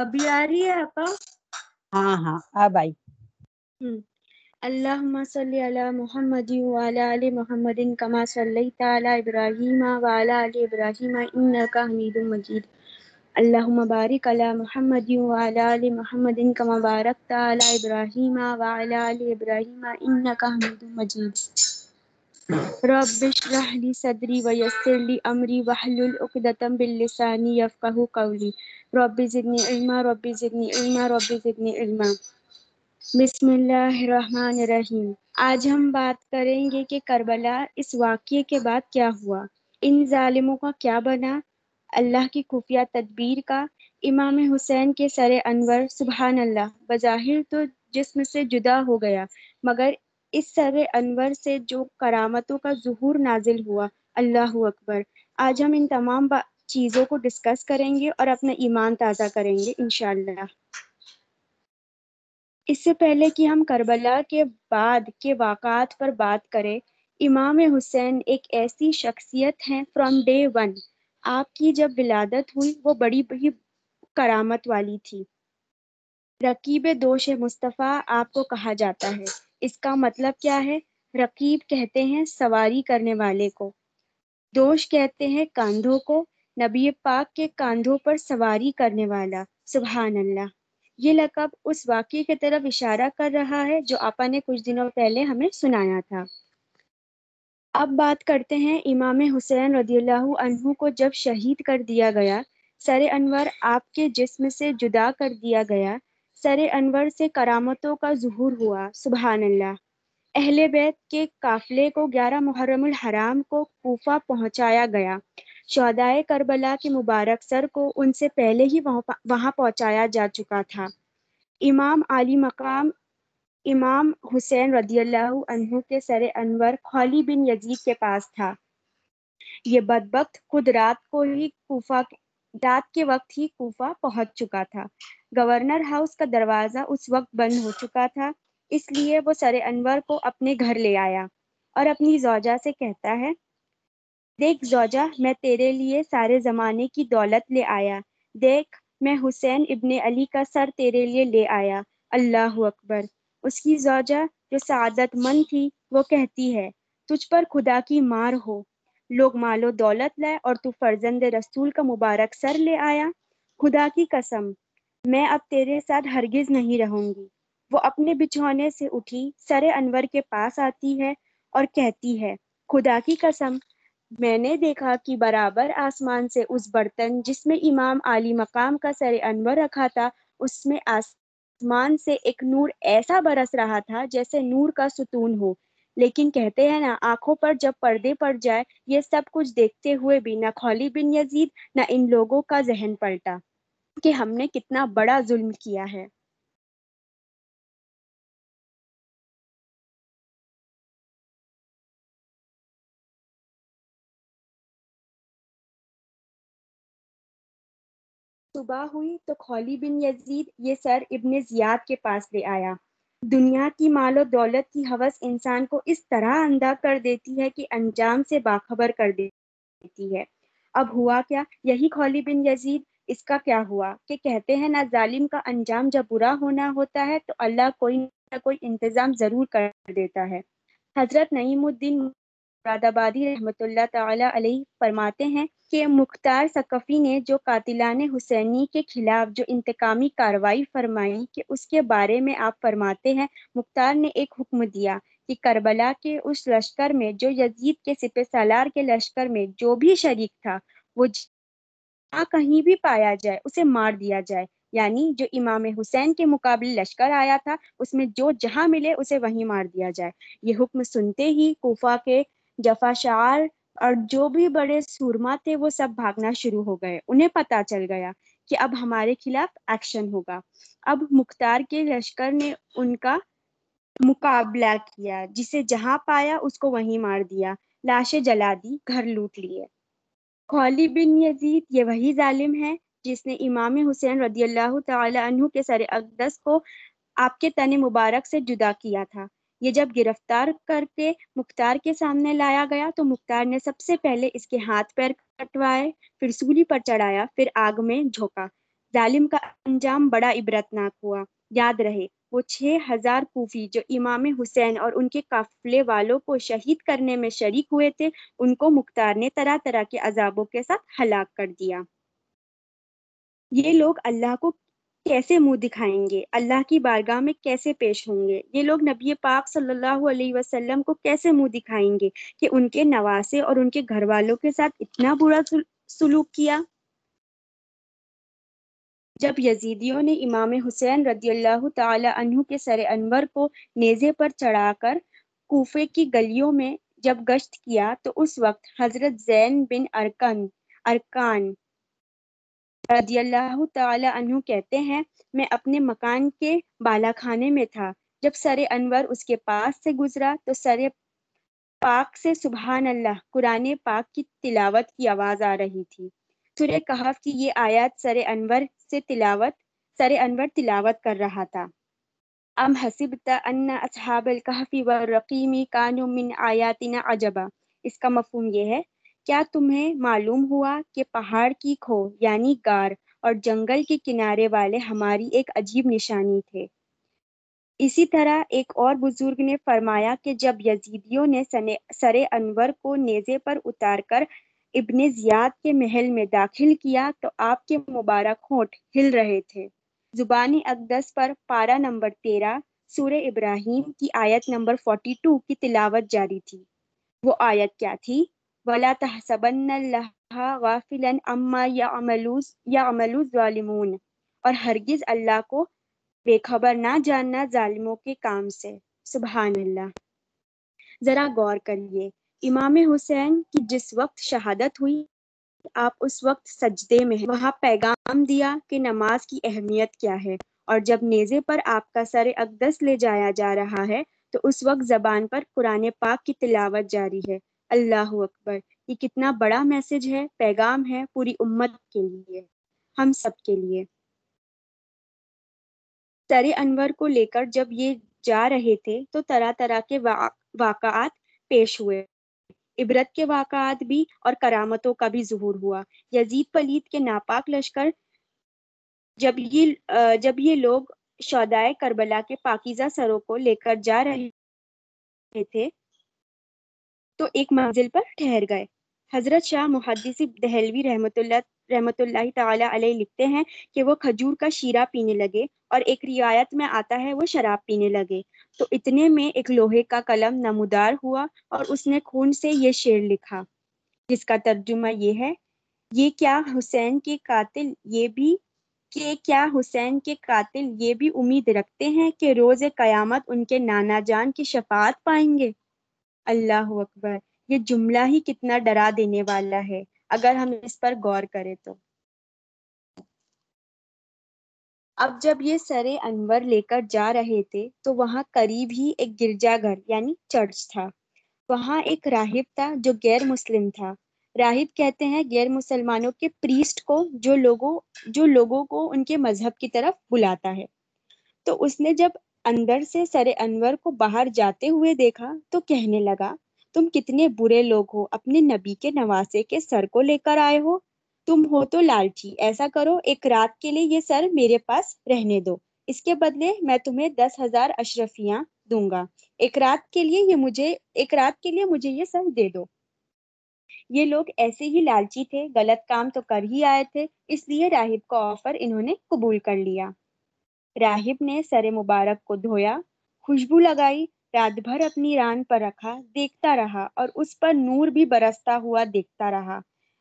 ابھی آ رہی ہے آپا ہاں ہاں اب آئی اللہم صلی علی محمد وعلی آل محمد کما صلیت علی ابراہیم وعلی آل ابراہیم انکا حمید مجید۔ اللہم بارک علی محمد وعلی آل محمد کما بارکت علی ابراہیم وعلی آل ابراہیم انکا حمید مجید۔ رب اشرح لی صدری ویسر لی امری واحلل عقدۃ من لسانی یفقهوا قولی۔ رب زدنی علما رب زدنی علما رب زدنی علما۔ بسم اللہ الرحمن الرحیم۔ آج ہم بات کریں گے کہ کربلا اس واقعے کے بعد کیا ہوا۔ ان ظالموں کا کیا بنا؟ اللہ کی خفیہ تدبیر کا۔ امام حسین کے سر انور، سبحان اللہ۔ بظاہر تو جسم سے جدا ہو گیا، مگر اس سر انور سے جو کرامتوں کا ظہور نازل ہوا۔ اللہ اکبر۔ آج ہم ان تمام چیزوں کو ڈسکس کریں گے اور اپنا ایمان تازہ کریں گے، انشاءاللہ۔ اس سے پہلے کہ ہم کربلا کے بعد کے واقعات پر بات کریں، امام حسین ایک ایسی شخصیت ہیں فرام ڈے ون آپ کی جب ولادت ہوئی، وہ بڑی بڑی کرامت والی تھی۔ رقیب دوش مصطفیٰ آپ کو کہا جاتا ہے۔ اس کا مطلب کیا ہے؟ رقیب کہتے ہیں سواری کرنے والے کو۔ دوش کہتے ہیں کاندھوں کو۔ نبی پاک کے کاندھوں پر سواری کرنے والا۔ سبحان اللہ۔ یہ لقب اس واقعے کی طرف اشارہ کر رہا ہے جو آپا نے کچھ دنوں پہلے ہمیں سنایا تھا۔ اب بات کرتے ہیں امام حسین رضی اللہ عنہ کو جب شہید کر دیا گیا، سر انور آپ کے جسم سے جدا کر دیا گیا۔ سر انور سے کرامتوں کا ظہور ہوا۔ سبحان اللہ۔ اہل بیت کے قافلے کو گیارہ محرم الحرام کو کوفہ پہنچایا گیا۔ شہدائے کربلا کے مبارک سر کو ان سے پہلے ہی وہاں پہنچایا جا چکا تھا۔ امام علی مقام، امام حسین رضی اللہ عنہ کے سر انور خلی بن یزید کے پاس تھا۔ یہ بدبخت خود رات کو ہی کوفہ رات کے وقت ہی کوفہ پہنچ چکا تھا۔ گورنر ہاؤس کا دروازہ اس وقت بند ہو چکا تھا، اس لیے وہ سر انور کو اپنے گھر لے آیا اور اپنی زوجہ سے کہتا ہے دیکھ زوجہ میں تیرے لیے سارے زمانے کی دولت لے آیا۔ دیکھ، میں حسین ابن علی کا سر تیرے لیے لے آیا۔ اللہ اکبر۔ اس کی زوجہ جو سعادت مند تھی، وہ کہتی ہے، تجھ پر خدا کی مار ہو۔ لوگ مال و دولت لائے اور تو فرزند رسول کا مبارک سر لے آیا۔ خدا کی قسم، میں اب تیرے ساتھ ہرگز نہیں رہوں گی۔ وہ اپنے بچھونے سے اٹھی، سر انور کے پاس آتی ہے اور کہتی ہے، خدا کی قسم میں نے دیکھا کہ برابر آسمان سے اس برتن جس میں امام علی مقام کا سر انور رکھا تھا، اس میں آسمان سے ایک نور ایسا برس رہا تھا جیسے نور کا ستون ہو۔ لیکن کہتے ہیں نا، آنکھوں پر جب پردے پڑ جائے، یہ سب کچھ دیکھتے ہوئے بھی نہ خولی بن یزید، نہ ان لوگوں کا ذہن پلٹا کہ ہم نے کتنا بڑا ظلم کیا ہے۔ صبح ہوئی تو خولی بن یزید یہ سر ابن زیاد کے پاس لے آیا۔ دنیا کی مال و دولت کی حوث انسان کو اس طرح اندھا کر دیتی ہے کہ انجام سے باخبر کر دیتی ہے۔ اب ہوا کیا؟ یہی خولی بن یزید۔ اس کا کیا ہوا؟ کہ کہتے ہیں نہ ظالم کا انجام جب برا ہونا ہوتا ہے تو اللہ کوئی نہ کوئی انتظام ضرور کر دیتا ہے۔ حضرت نعیم الدین مراد آبادی رحمۃ اللہ تعالی علیہ فرماتے ہیں کہ مختار ثقفی نے جو قاتلان حسینی کے خلاف جو انتقامی کاروائی فرمائی کہ اس کے بارے میں آپ فرماتے ہیں، مختار نے ایک حکم دیا کہ کربلا کے اس لشکر میں، جو یزید کے سپہ سالار کے لشکر میں جو بھی شریک تھا، وہ کہیں بھی پایا جائے، اسے مار دیا جائے۔ یعنی جو امام حسین کے مقابلے لشکر آیا تھا، اس میں جو جہاں ملے، اسے وہیں مار دیا جائے۔ یہ حکم سنتے ہی کوفہ کے جفا شعر اور جو بھی بڑے سورما تھے وہ سب بھاگنا شروع ہو گئے۔ انہیں پتا چل گیا کہ اب ہمارے خلاف ایکشن ہوگا۔ اب مختار کے لشکر نے ان کا مقابلہ کیا، جسے جہاں پایا اس کو وہیں مار دیا۔ لاشیں جلا دی، گھر لوٹ لیے۔ خولی بن یزید یہ وہی ظالم ہے جس نے امام حسین رضی اللہ تعالی عنہ کے سر اقدس کو آپ کے تن مبارک سے جدا کیا تھا۔ یہ جب گرفتار کر کے مختار کے سامنے لایا گیا تو مختار نے سب سے پہلے اس کے ہاتھ پیر کٹوائے، پھر سولی پر چڑھایا، پھر آگ میں جھونکا۔ ظالم کا انجام بڑا عبرتناک ہوا۔ یاد رہے، وہ چھ ہزار کوفی جو امام حسین اور ان کے قافلے والوں کو شہید کرنے میں شریک ہوئے تھے، ان کو مختار نے طرح طرح کے عذابوں کے ساتھ ہلاک کر دیا۔ یہ لوگ اللہ کو کیسے منہ دکھائیں گے؟ اللہ کی بارگاہ میں کیسے پیش ہوں گے؟ یہ لوگ نبی پاک صلی اللہ علیہ وسلم کو کیسے منہ دکھائیں گے کہ ان کے نواسے اور ان کے گھر والوں کے ساتھ اتنا برا سلوک کیا؟ جب یزیدیوں نے امام حسین رضی اللہ تعالی عنہ کے سر انور کو نیزے پر چڑھا کر کوفے کی گلیوں میں جب گشت کیا تو اس وقت حضرت زین بن ارکن، ارکان رضی اللہ تعالی عنہ کہتے ہیں، میں اپنے مکان کے بالا خانے میں تھا۔ جب سر انور اس کے پاس سے گزرا تو سر پاک سے سبحان اللہ، قرآن پاک کی تلاوت کی آواز آ رہی تھی۔ سورہ کہف کی یہ آیات سر انور سے تلاوت، سر انور تلاوت کر رہا تھا۔ ام حسبت ان اصحاب الكهف والرقیم كانوا من آیاتنا عجبا۔ اس کا مفہوم یہ ہے کیا تمہیں معلوم ہوا کہ پہاڑ کی کھو یعنی گار اور جنگل کے کنارے والے ہماری ایک عجیب نشانی تھے؟ اسی طرح ایک اور بزرگ نے فرمایا کہ جب یزیدیوں نے سر انور کو نیزے پر اتار کر ابن زیاد کے محل میں داخل کیا تو آپ کے مبارک ہونٹ ہل رہے تھے۔ زبانی اقدس پر پارا نمبر تیرہ، سورہ ابراہیم کی آیت نمبر 42 کی تلاوت جاری تھی۔ وہ آیت کیا تھی؟ ولا تحسبن اللہ غافلا اما يعمل الظالمون۔ اور ہرگز اللہ کو بے خبر نہ جاننا ظالموں کے کام سے۔ سبحان اللہ۔ ذرا غور کریے۔ امام حسین کی جس وقت شہادت ہوئی، آپ اس وقت سجدے میں وہاں پیغام دیا کہ نماز کی اہمیت کیا ہے۔ اور جب نیزے پر آپ کا سر اقدس لے جایا جا رہا ہے، تو اس وقت زبان پر قرآن پاک کی تلاوت جاری ہے۔ اللہ اکبر، یہ کتنا بڑا میسج ہے، پیغام ہے پوری امت کے لیے، ہم سب کے لیے۔ سر انور کو لے کر جب یہ جا رہے تھے تو طرح طرح کے واقعات پیش ہوئے۔ عبرت کے واقعات بھی اور کرامتوں کا بھی ظہور ہوا۔ یزید پلید کے ناپاک لشکر، جب یہ جب یہ لوگ شودائے کربلا کے پاکیزہ سروں کو لے کر جا رہے تھے تو ایک منزل پر ٹھہر گئے۔ حضرت شاہ محدثی دہلوی رحمۃ اللہ رحمۃ اللہ تعالی علیہ لکھتے ہیں کہ وہ کھجور کا شیرہ پینے لگے اور ایک روایت میں آتا ہے وہ شراب پینے لگے۔ تو اتنے میں ایک لوہے کا قلم نمودار ہوا اور اس نے خون سے یہ شعر لکھا، جس کا ترجمہ یہ ہے، یہ کیا حسین کے قاتل، یہ بھی کہ کیا حسین کے قاتل، یہ بھی امید رکھتے ہیں کہ روز قیامت ان کے نانا جان کی شفاعت پائیں گے۔ اللہ اکبر، یہ جملہ ہی کتنا ڈرا دینے والا ہے، اگر ہم اس پر غور کریں تو۔ اب جب یہ سر انور لے کر جا رہے تھے، تو وہاں قریب ہی ایک گرجا گھر یعنی چرچ تھا۔ وہاں ایک راہب تھا جو غیر مسلم تھا۔ راہب کہتے ہیں غیر مسلمانوں کے پریسٹ کو، جو لوگوں جو لوگوں کو ان کے مذہب کی طرف بلاتا ہے۔ تو اس نے جب اندر سے سر انور کو باہر جاتے ہوئے دیکھا تو کہنے لگا، تم کتنے برے لوگ ہو، اپنے نبی کے نواسے کے سر کو لے کر آئے ہو۔ تم ہو تو لالچی، ایسا کرو، ایک رات کے لیے یہ سر میرے پاس رہنے دو۔ اس کے بدلے میں تمہیں دس ہزار اشرفیاں دوں گا۔ ایک رات کے لیے یہ مجھے، ایک رات کے لیے مجھے یہ سر دے دو۔ یہ لوگ ایسے ہی لالچی تھے، غلط کام تو کر ہی آئے تھے، اس لیے راہب کا آفر انہوں نے قبول کر لیا۔ راہب نے سر مبارک کو دھویا، خوشبو لگائی رات بھر اپنی ران پر رکھا، دیکھتا رہا اور اس پر نور بھی برستا ہوا دیکھتا رہا۔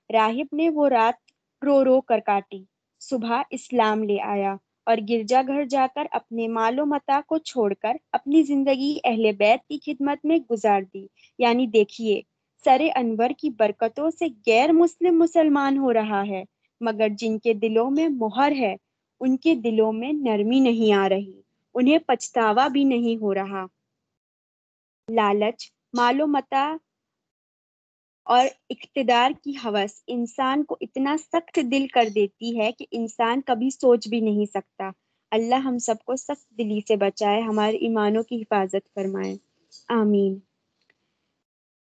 راہب نے وہ رات رو رو کر کاٹی۔ صبح اسلام لے آیا اور گرجا گھر جا کر اپنے مال و متا کو چھوڑ کر اپنی زندگی اہل بیت کی خدمت میں گزار دی۔ یعنی دیکھیے، سر انور کی برکتوں سے غیر مسلم مسلمان ہو رہا ہے، مگر جن کے دلوں میں مہر ہے ان کے دلوں میں نرمی نہیں آ رہی، انہیں پچھتاوا بھی نہیں ہو رہا۔ لالچ مال و متا اور اقتدار کی حوث انسان کو اتنا سخت دل کر دیتی ہے کہ انسان کبھی سوچ بھی نہیں سکتا۔ اللہ ہم سب کو سخت دلی سے بچائے، ہمارے ایمانوں کی حفاظت فرمائے۔ آمین۔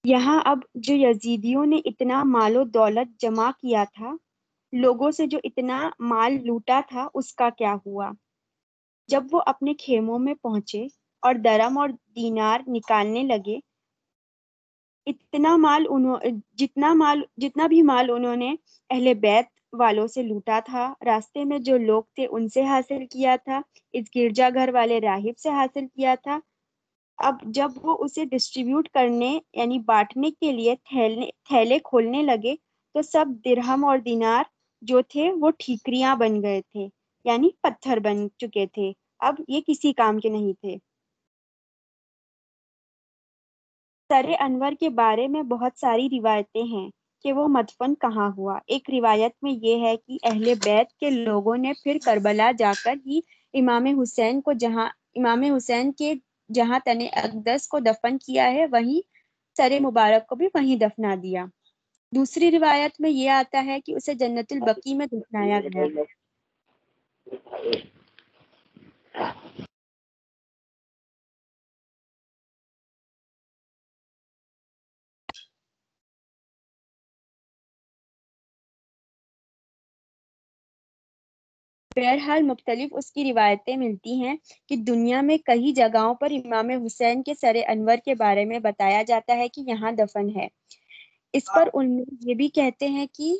یہاں اب جو یزیدیوں نے اتنا مال و دولت جمع کیا تھا لوگوں سے جو اتنا مال لوٹا تھا، اس کا کیا ہوا؟ جب وہ اپنے خیموں میں پہنچے اور درم اور دینار نکالنے لگے، اتنا مال انہوں، جتنا مال، جتنا بھی مال انہوں نے اہل بیت والوں سے لوٹا تھا، راستے میں جو لوگ تھے، ان سے حاصل کیا تھا، اس گرجا گھر والے راہب سے حاصل کیا تھا۔ اب جب وہ اسے ڈسٹریبیوٹ کرنے یعنی بانٹنے کے لیے تھیلے تھیلے کھولنے لگے، تو سب درہم اور دینار جو تھے وہ ٹھیکریاں بن گئے تھے یعنی پتھر بن چکے تھے۔ اب یہ کسی کام کے نہیں تھے۔ سر انور کے بارے میں بہت ساری روایتیں ہیں کہ وہ مدفن کہاں ہوا۔ ایک روایت میں یہ ہے کہ اہل بیت کے لوگوں نے پھر کربلا جا کر ہی امام حسین کو جہاں، امام حسین کے جہاں تن اقدس کو دفن کیا ہے، وہیں سر مبارک کو بھی وہیں دفنا دیا۔ دوسری روایت میں یہ آتا ہے کہ اسے جنت البقی میں دفنایا گیا۔ بہرحال مختلف اس کی روایتیں ملتی ہیں کہ دنیا میں کئی جگہوں پر امام حسین کے سر انور کے بارے میں بتایا جاتا ہے کہ یہاں دفن ہے۔ اس پر ان یہ بھی کہتے ہیں کہ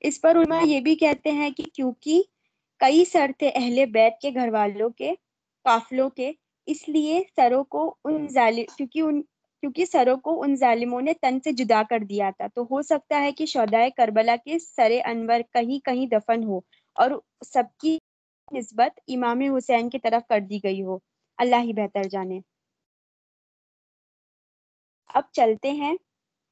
اس پر علماء یہ بھی کہتے ہیں کہ کیونکہ کئی سر تھے اہل بیت کے گھر والوں کے قافلوں کے، اس لیے سروں کو ان ظالم کیونکہ ان، کیونکہ سروں کو ان ظالموں نے تن سے جدا کر دیا تھا۔ تو ہو سکتا ہے کہ شہدائے کربلا کے سر انور کہیں کہیں دفن ہو اور سب کی نسبت امام حسین کی طرف کر دی گئی ہو۔ اللہ ہی بہتر جانے۔ اب چلتے ہیں۔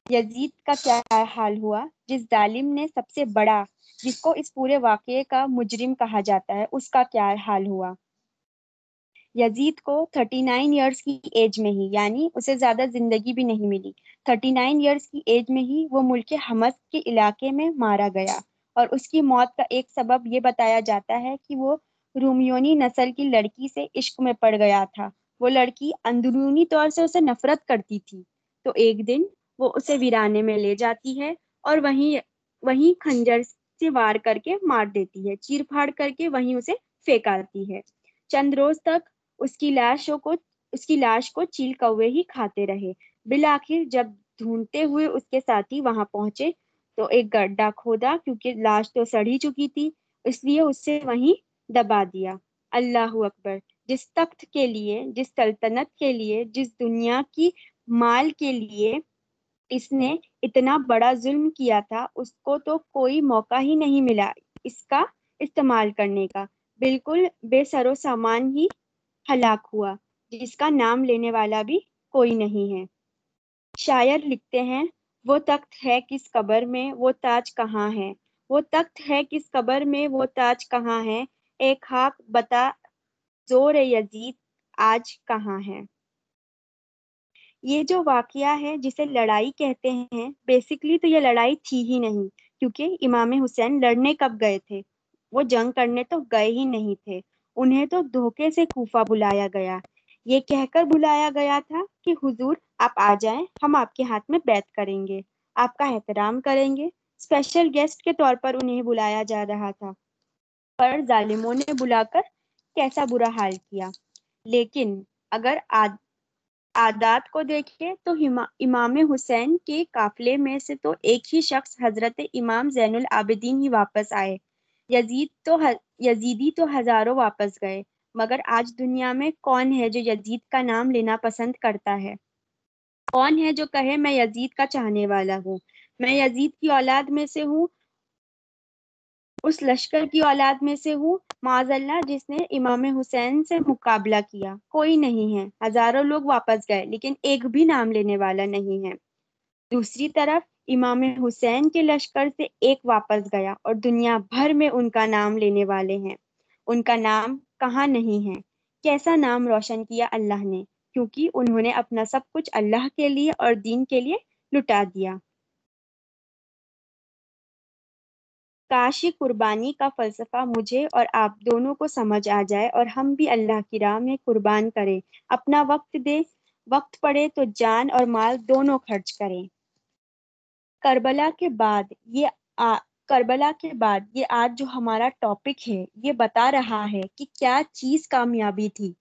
یزید کا کیا حال ہوا؟ جس ظالم نے سب سے بڑا، جس کو اس پورے واقعے کا مجرم کہا جاتا ہے، اس کا کیا حال ہوا؟ یزید کو 39 ایئرس کی ایج میں ہی یعنی اسے زیادہ زندگی بھی نہیں ملی۔ 39 ایئرس کی ایج میں ہی وہ ملک حمس کے علاقے میں مارا گیا۔ اور اس کی موت کا ایک سبب یہ بتایا جاتا ہے کہ وہ رومیونی نسل کی لڑکی سے عشق میں پڑ گیا تھا۔ وہ لڑکی اندرونی طور سے اسے نفرت کرتی تھی۔ تو ایک دن وہ اسے ویرانے میں لے جاتی ہے اور وہیں وہیں کھنجر سے وار کر کے مار دیتی ہے، چیر پھاڑ کر کے وہیں اسے پھینکاتی ہے۔ چند روز تک اس کی لاشوں کو، اس کی لاش کو چیل کوے ہی کھاتے رہے۔ بالآخر جب ڈھونڈتے ہوئے اس کے ساتھی وہاں پہنچے تو ایک گڈھا کھودا کیونکہ لاش تو سڑ ہی چکی تھی، اس لیے اس سے وہیں دبا دیا۔ اللہ اکبر، جس تخت کے لیے، جس سلطنت کے لیے، جس دنیا کی مال کے لیے اس نے اتنا بڑا ظلم کیا تھا، اس کو تو کوئی موقع ہی نہیں ملا اس کا استعمال کرنے کا۔ بالکل بے سر و سامان ہی ہلاک ہوا، جس کا نام لینے والا بھی کوئی نہیں ہے۔ شاعر لکھتے ہیں، وہ تخت ہے کس قبر میں، وہ تاج کہاں ہے؟ وہ تخت ہے کس قبر میں، وہ تاج کہاں ہے؟ ایک خاک بتا، زور یزید آج کہاں ہے؟ یہ جو واقعہ ہے جسے لڑائی کہتے ہیں بیسکلی تو یہ لڑائی تھی ہی نہیں، کیونکہ امام حسین لڑنے کب گئے تھے؟ وہ جنگ کرنے تو گئے ہی نہیں تھے، انہیں تو دھوکے سے کوفہ بلایا گیا۔ یہ کہہ کر بلایا گیا تھا کہ حضور، آپ آ جائیں، ہم آپ کے ہاتھ میں بیت کریں گے، آپ کا احترام کریں گے۔ اسپیشل گیسٹ کے طور پر انہیں بلایا جا رہا تھا۔ پر ظالموں نے بلا کر کیسا برا حال کیا؟ لیکن اگر عادات کو دیکھے تو امام حسین کے قافلے میں سے تو ایک ہی شخص حضرت امام زین العابدین ہی واپس آئے۔ یزید تو یزیدی تو ہزاروں واپس گئے، مگر آج دنیا میں کون ہے جو یزید کا نام لینا پسند کرتا ہے؟ کون ہے جو کہے میں یزید کا چاہنے والا ہوں؟ میں یزید کی اولاد میں سے ہوں، اس لشکر کی اولاد میں سے ہوں معاذ اللہ جس نے امام حسین سے مقابلہ کیا، کوئی نہیں ہے۔ ہزاروں لوگ واپس گئے، لیکن ایک بھی نام لینے والا نہیں ہے۔ دوسری طرف، امام حسین کے لشکر سے ایک واپس گیا اور دنیا بھر میں ان کا نام لینے والے ہیں۔ ان کا نام کہاں نہیں ہے؟ کیسا نام روشن کیا اللہ نے؟ کیونکہ انہوں نے اپنا سب کچھ اللہ کے لیے اور دین کے لیے لٹا دیا۔ کاشی قربانی کا فلسفہ مجھے اور آپ دونوں کو سمجھ آ جائے اور ہم بھی اللہ کی راہ میں قربان کریں۔ اپنا وقت دے، وقت پڑے تو جان اور مال دونوں خرچ کریں۔ کربلا کے بعد یہ آ... کربلا کے بعد یہ آج جو ہمارا ٹاپک ہے، یہ بتا رہا ہے کہ کیا چیز کامیابی تھی۔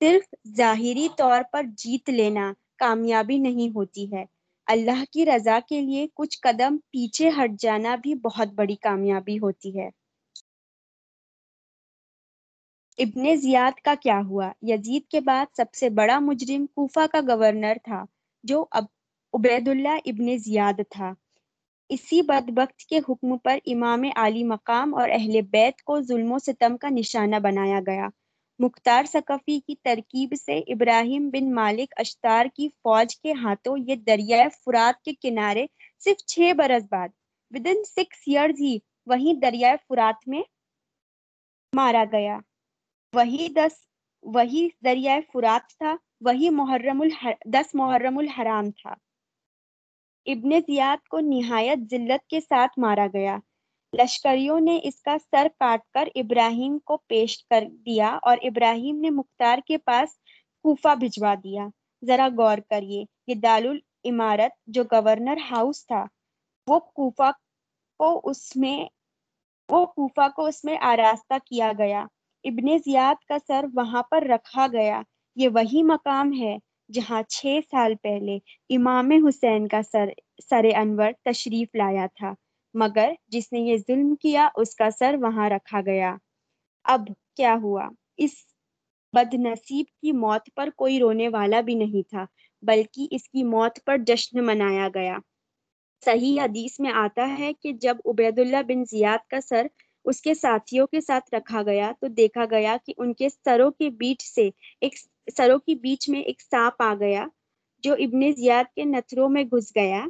صرف ظاہری طور پر جیت لینا کامیابی نہیں ہوتی ہے۔ اللہ کی رضا کے لیے کچھ قدم پیچھے ہٹ جانا بھی بہت بڑی کامیابی ہوتی ہے۔ ابن زیاد کا کیا ہوا؟ یزید کے بعد سب سے بڑا مجرم کوفہ کا گورنر تھا، جو اب عبید اللہ ابن زیاد تھا۔ اسی بدبخت کے حکم پر امام علی مقام اور اہل بیت کو ظلم و ستم کا نشانہ بنایا گیا۔ مختار ثقفی کی ترکیب سے ابراہیم بن مالک اشتار کی فوج کے ہاتھوں یہ دریائے فرات کے کنارے صرف چھ برس بعد ود سکس ایئرز ہی وہی دریائے فرات میں مارا گیا۔ وہی دس، وہی دریائے فرات تھا، وہی محرم الحر دس محرم الحرام تھا۔ ابن زیاد کو نہایت ذلت کے ساتھ مارا گیا۔ لشکریوں نے اس کا سر کاٹ کر ابراہیم کو پیش کر دیا اور ابراہیم نے مختار کے پاس کوفہ بھجوا دیا۔ ذرا غور کریے، یہ دال جو گورنر ہاؤس تھا، وہ کوفہ کو اس میں، وہ کوفہ کو اس میں آراستہ کیا گیا۔ ابن زیاد کا سر وہاں پر رکھا گیا۔ یہ وہی مقام ہے جہاں چھ سال پہلے امام حسین کا سر سر انور تشریف لایا تھا۔ مگر جس نے یہ ظلم کیا، اس کا سر وہاں رکھا گیا۔ اب کیا ہوا؟ اس بد نصیب کی موت پر کوئی رونے والا بھی نہیں تھا، بلکہ اس کی موت پر جشن منایا گیا۔ صحیح حدیث میں آتا ہے کہ جب عبید اللہ بن زیاد کا سر اس کے ساتھیوں کے ساتھ رکھا گیا، تو دیکھا گیا کہ ان کے سروں کے بیچ سے ایک سروں کے بیچ میں ایک سانپ آ گیا، جو ابن زیاد کے نتھروں میں گھس گیا۔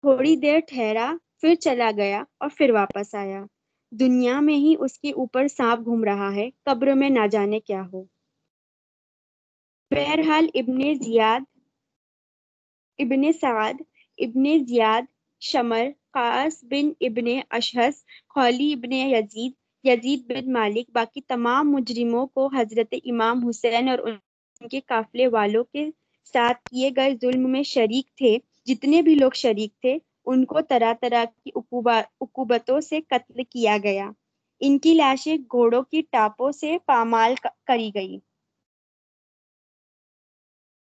تھوڑی دیر ٹھہرا پھر چلا گیا اور پھر واپس آیا۔ دنیا میں ہی اس کے اوپر سانپ گھوم رہا ہے قبر میں نہ جانے کیا ہو۔ بہرحال ابن زیاد، ابن سعد، ابن زیاد، شمر، قاس بن ابن اشہس خولی ابن یزید یزید بن مالک، باقی تمام مجرموں کو حضرت امام حسین اور ان کے قافلے والوں کے ساتھ کیے گئے ظلم میں شریک تھے۔ جتنے بھی لوگ شریک تھے ان کو طرح طرح کی عقوبتوں سے قتل کیا گیا۔ ان کی لاشیں گھوڑوں کی ٹاپوں سے پامال کری گئی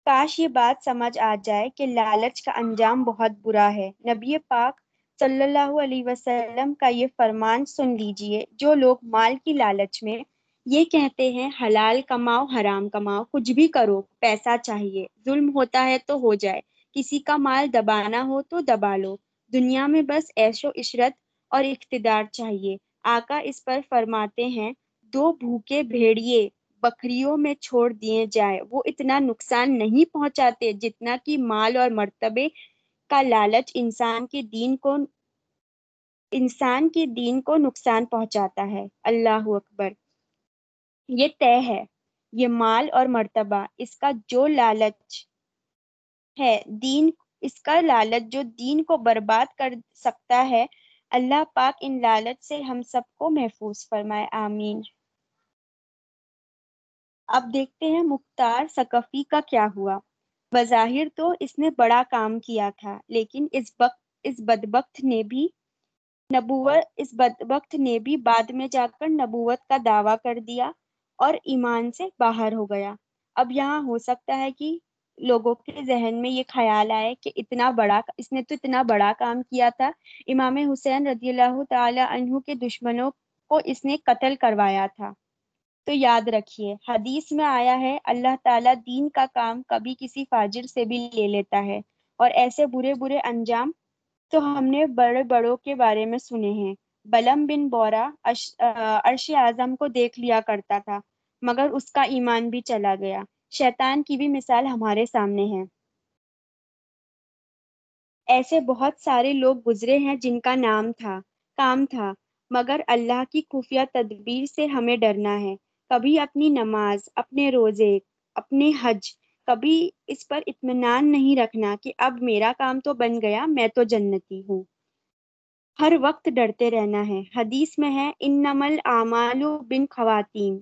کاش یہ بات سمجھ آ جائے کہ لالچ کا انجام بہت برا ہے۔ نبی پاک صلی اللہ علیہ وسلم کا یہ فرمان سن لیجیے، جو لوگ مال کی لالچ میں یہ کہتے ہیں، حلال کماؤ، حرام کماؤ، کچھ بھی کرو، پیسہ چاہیے۔ ظلم ہوتا ہے تو ہو جائے۔ کسی کا مال دبانا ہو تو دبا لو۔ دنیا میں بس ایش و عشرت اور اقتدار چاہیے۔ آقا اس پر فرماتے ہیں، دو بھوکے بھیڑیے بکریوں میں چھوڑ دیے جائے وہ اتنا نقصان نہیں پہنچاتے جتنا کہ مال اور مرتبے کا لالچ انسان کے دین کو، انسان کے دین کو نقصان پہنچاتا ہے۔ اللہ اکبر۔ یہ طے ہے، یہ مال اور مرتبہ، اس کا جو لالچ ہے، دین اس کا لالچ جو دین کو برباد کر سکتا ہے، اللہ پاک ان لالچ سے ہم سب کو محفوظ فرمائے، آمین۔ اب دیکھتے ہیں مختار ثقفی کا کیا ہوا۔ بظاہر تو اس نے بڑا کام کیا تھا، لیکن اس وقت اس بدبخت نے بھی نبوت، اس بدبخت نے بھی بعد میں جا کر نبوت کا دعویٰ کر دیا اور ایمان سے باہر ہو گیا۔ اب یہاں ہو سکتا ہے کہ لوگوں کے ذہن میں یہ خیال آئے کہ اتنا بڑا اس نے تو اتنا بڑا کام کیا تھا۔ امام حسین رضی اللہ تعالی عنہ کے دشمنوں کو اس نے قتل کروایا تھا۔ تو یاد رکھیے، حدیث میں آیا ہے، اللہ تعالیٰ دین کا کام کبھی کسی فاجر سے بھی لے لیتا ہے۔ اور ایسے برے برے انجام تو ہم نے بڑے بڑوں کے بارے میں سنے ہیں۔ بلم بن بورا عرش اعظم کو دیکھ لیا کرتا تھا، مگر اس کا ایمان بھی چلا گیا۔ شیطان کی بھی مثال ہمارے سامنے ہے ایسے بہت سارے لوگ گزرے ہیں جن کا نام تھا، کام تھا، مگر اللہ کی خفیہ تدبیر سے ہمیں ڈرنا ہے۔ کبھی اپنی نماز، اپنے روزے، اپنے حج، کبھی اس پر اطمینان نہیں رکھنا کہ اب میرا کام تو بن گیا، میں تو جنتی ہوں۔ ہر وقت ڈرتے رہنا ہے۔ حدیث میں ہے ان نمل اعمال بن خواتین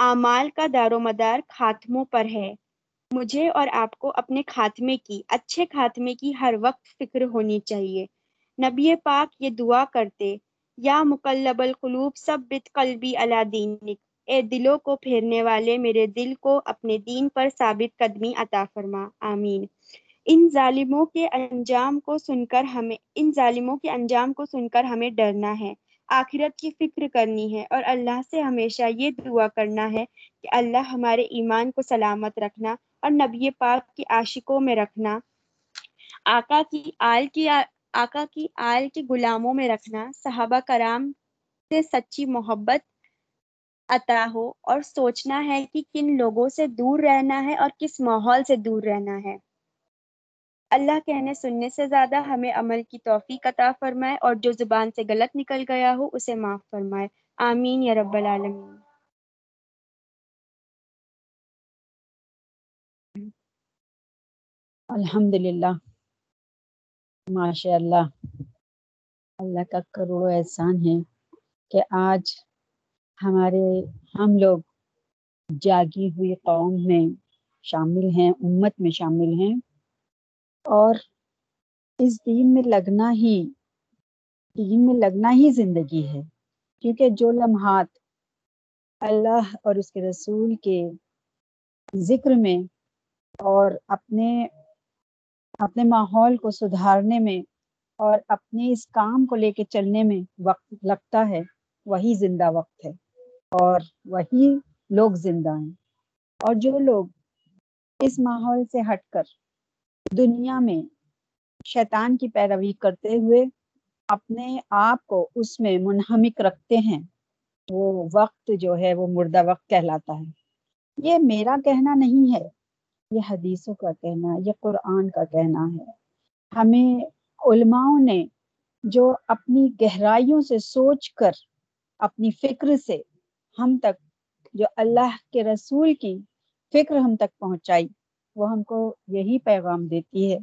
اعمال کا دار و مدار خاتموں پر ہے۔ مجھے اور آپ کو اپنے خاتمے کی، اچھے خاتمے کی ہر وقت فکر ہونی چاہیے۔ نبی پاک یہ دعا کرتے، یا مقلب القلوب سب بت قلبی اللہ دینک۔ اے دلوں کو پھیرنے والے میرے دل کو اپنے دین پر ثابت قدمی عطا فرما۔ آمین۔ ان ظالموں کے انجام کو سن کر ہمیں، ان ظالموں کے انجام کو سن کر ہمیں ڈرنا ہے۔ آخرت کی فکر کرنی ہے اور اللہ سے ہمیشہ یہ دعا کرنا ہے کہ اللہ ہمارے ایمان کو سلامت رکھنا اور نبی پاک کی عاشقوں میں رکھنا۔ آقا کی آل کی آقا کی آل کے غلاموں میں رکھنا۔ صحابہ کرام سے سچی محبت عطا ہو اور سوچنا ہے کہ کن لوگوں سے دور رہنا ہے اور کس ماحول سے دور رہنا ہے۔ اللہ کہنے سننے سے زیادہ ہمیں عمل کی توفیق عطا فرمائے اور جو زبان سے غلط نکل گیا ہو اسے معاف فرمائے۔ آمین یا رب العالمین۔ الحمد للہ ماشاء اللہ اللہ کا کروڑوں احسان ہے کہ آج ہمارے ہم لوگ جاگی ہوئی قوم میں شامل ہیں، امت میں شامل ہیں۔ اور اس دین میں لگنا ہی، دین میں لگنا ہی زندگی ہے۔ کیونکہ جو لمحات اللہ اور اس کے رسول کے ذکر میں اور اپنے اپنے ماحول کو سدھارنے میں اور اپنے اس کام کو لے کے چلنے میں وقت لگتا ہے، وہی زندہ وقت ہے اور وہی لوگ زندہ ہیں۔ اور جو لوگ اس ماحول سے ہٹ کر دنیا میں شیطان کی پیروی کرتے ہوئے اپنے آپ کو اس میں منہمک رکھتے ہیں، وہ وقت جو ہے وہ مردہ وقت کہلاتا ہے۔ یہ میرا کہنا نہیں ہے، یہ حدیثوں کا کہنا، یہ قرآن کا کہنا ہے۔ ہمیں علماؤں نے جو اپنی گہرائیوں سے سوچ کر، اپنی فکر سے ہم تک، جو اللہ کے رسول کی فکر ہم تک پہنچائی وہ ہم کو یہی پیغام دیتی ہے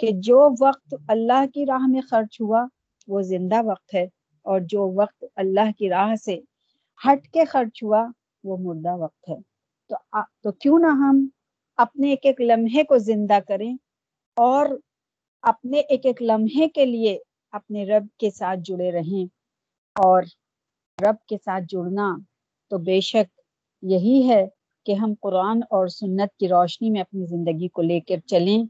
کہ جو وقت اللہ کی راہ میں خرچ ہوا، وہ زندہ وقت ہے، اور جو وقت اللہ کی راہ سے ہٹ کے خرچ ہوا، وہ مردہ وقت ہے۔ تو تو کیوں نہ ہم اپنے ایک ایک لمحے کو زندہ کریں اور اپنے ایک ایک لمحے کے لیے اپنے رب کے ساتھ جڑے رہیں۔ اور رب کے ساتھ جڑنا تو بے شک یہی ہے کہ ہم قرآن اور سنت کی روشنی میں اپنی زندگی کو لے کر چلیں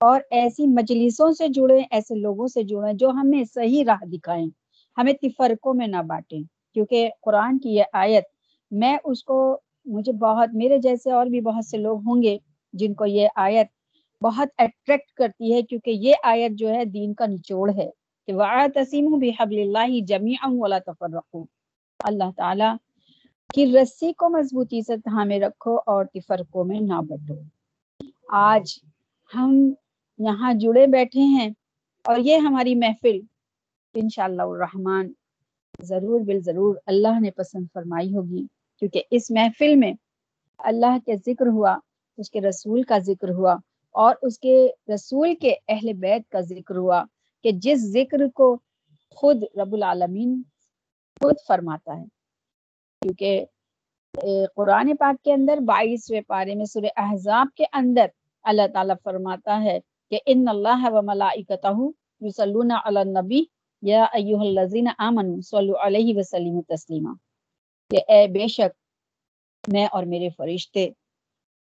اور ایسی مجلسوں سے جڑیں، ایسے لوگوں سے جڑیں جو ہمیں صحیح راہ دکھائیں، ہمیں تفرقوں میں نہ بانٹیں۔ کیونکہ قرآن کی یہ آیت، میں اس کو، مجھے بہت، میرے جیسے اور بھی بہت سے لوگ ہوں گے جن کو یہ آیت بہت اٹریکٹ کرتی ہے، کیونکہ یہ آیت جو ہے دین کا نچوڑ ہے۔ کہ وَعَتَسِمُ بِحَبْلِ اللَّهِ جَمِيعًا وَلَا تَفَرَّقُوا۔ اللہ تعالیٰ کی رسی کو مضبوطی سے تھامے رکھو اور تفرقوں میں نہ بٹو۔ آج ہم یہاں جڑے بیٹھے ہیں اور یہ ہماری محفل انشاءاللہ الرحمن ضرور بال ضرور اللہ نے پسند فرمائی ہوگی، کیونکہ اس محفل میں اللہ کے ذکر ہوا، اس کے رسول کا ذکر ہوا اور اس کے رسول کے اہل بیت کا ذکر ہوا کہ جس ذکر کو خود رب العالمین خود فرماتا ہے۔ کیونکہ قرآن پاک کے اندر بائیسویں پارے میں سورہ احزاب کے اندر اللہ تعالیٰ فرماتا ہے کہ ان اللہ و ملائکتہ یصلون علی النبی، یا ایوہ الذین آمنوا صلو علیہ وسلم تسلیما۔ کہ اے، بے شک میں اور میرے فرشتے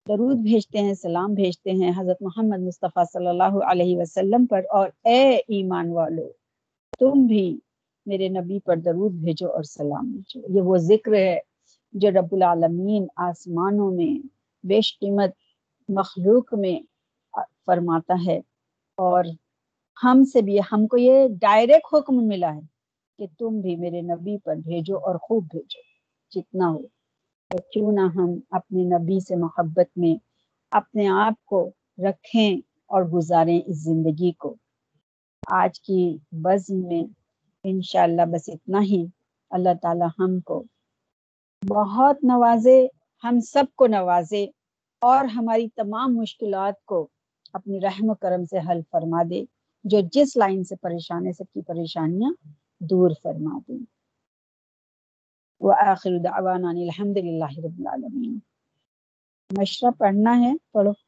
درود بھیجتے ہیں، سلام بھیجتے ہیں حضرت محمد مصطفیٰ صلی اللہ علیہ وسلم پر، اور اے ایمان والو، تم بھی میرے نبی پر درود بھیجو اور سلام بھیجو۔ یہ وہ ذکر ہے جو رب العالمین آسمانوں میں بیش قیمت مخلوق میں فرماتا ہے۔ اور ہم سے بھی، ہم کو یہ ڈائریکٹ حکم ملا ہے کہ تم بھی میرے نبی پر بھیجو اور خوب بھیجو، جتنا ہو۔ تو کیوں نہ ہم اپنے نبی سے محبت میں اپنے آپ کو رکھیں اور گزاریں اس زندگی کو۔ آج کی بزم میں انشاءاللہ بس اتنا ہی۔ اللہ تعالی ہم کو بہت نوازے، ہم سب کو نوازے اور ہماری تمام مشکلات کو اپنی رحم و کرم سے حل فرما دے، جو جس لائن سے پریشان ہے سب کی پریشانیاں دور فرما دیں وآخر دعوانا الحمد للہ رب العالمین۔ مشرہ پڑھنا ہے، پڑھو۔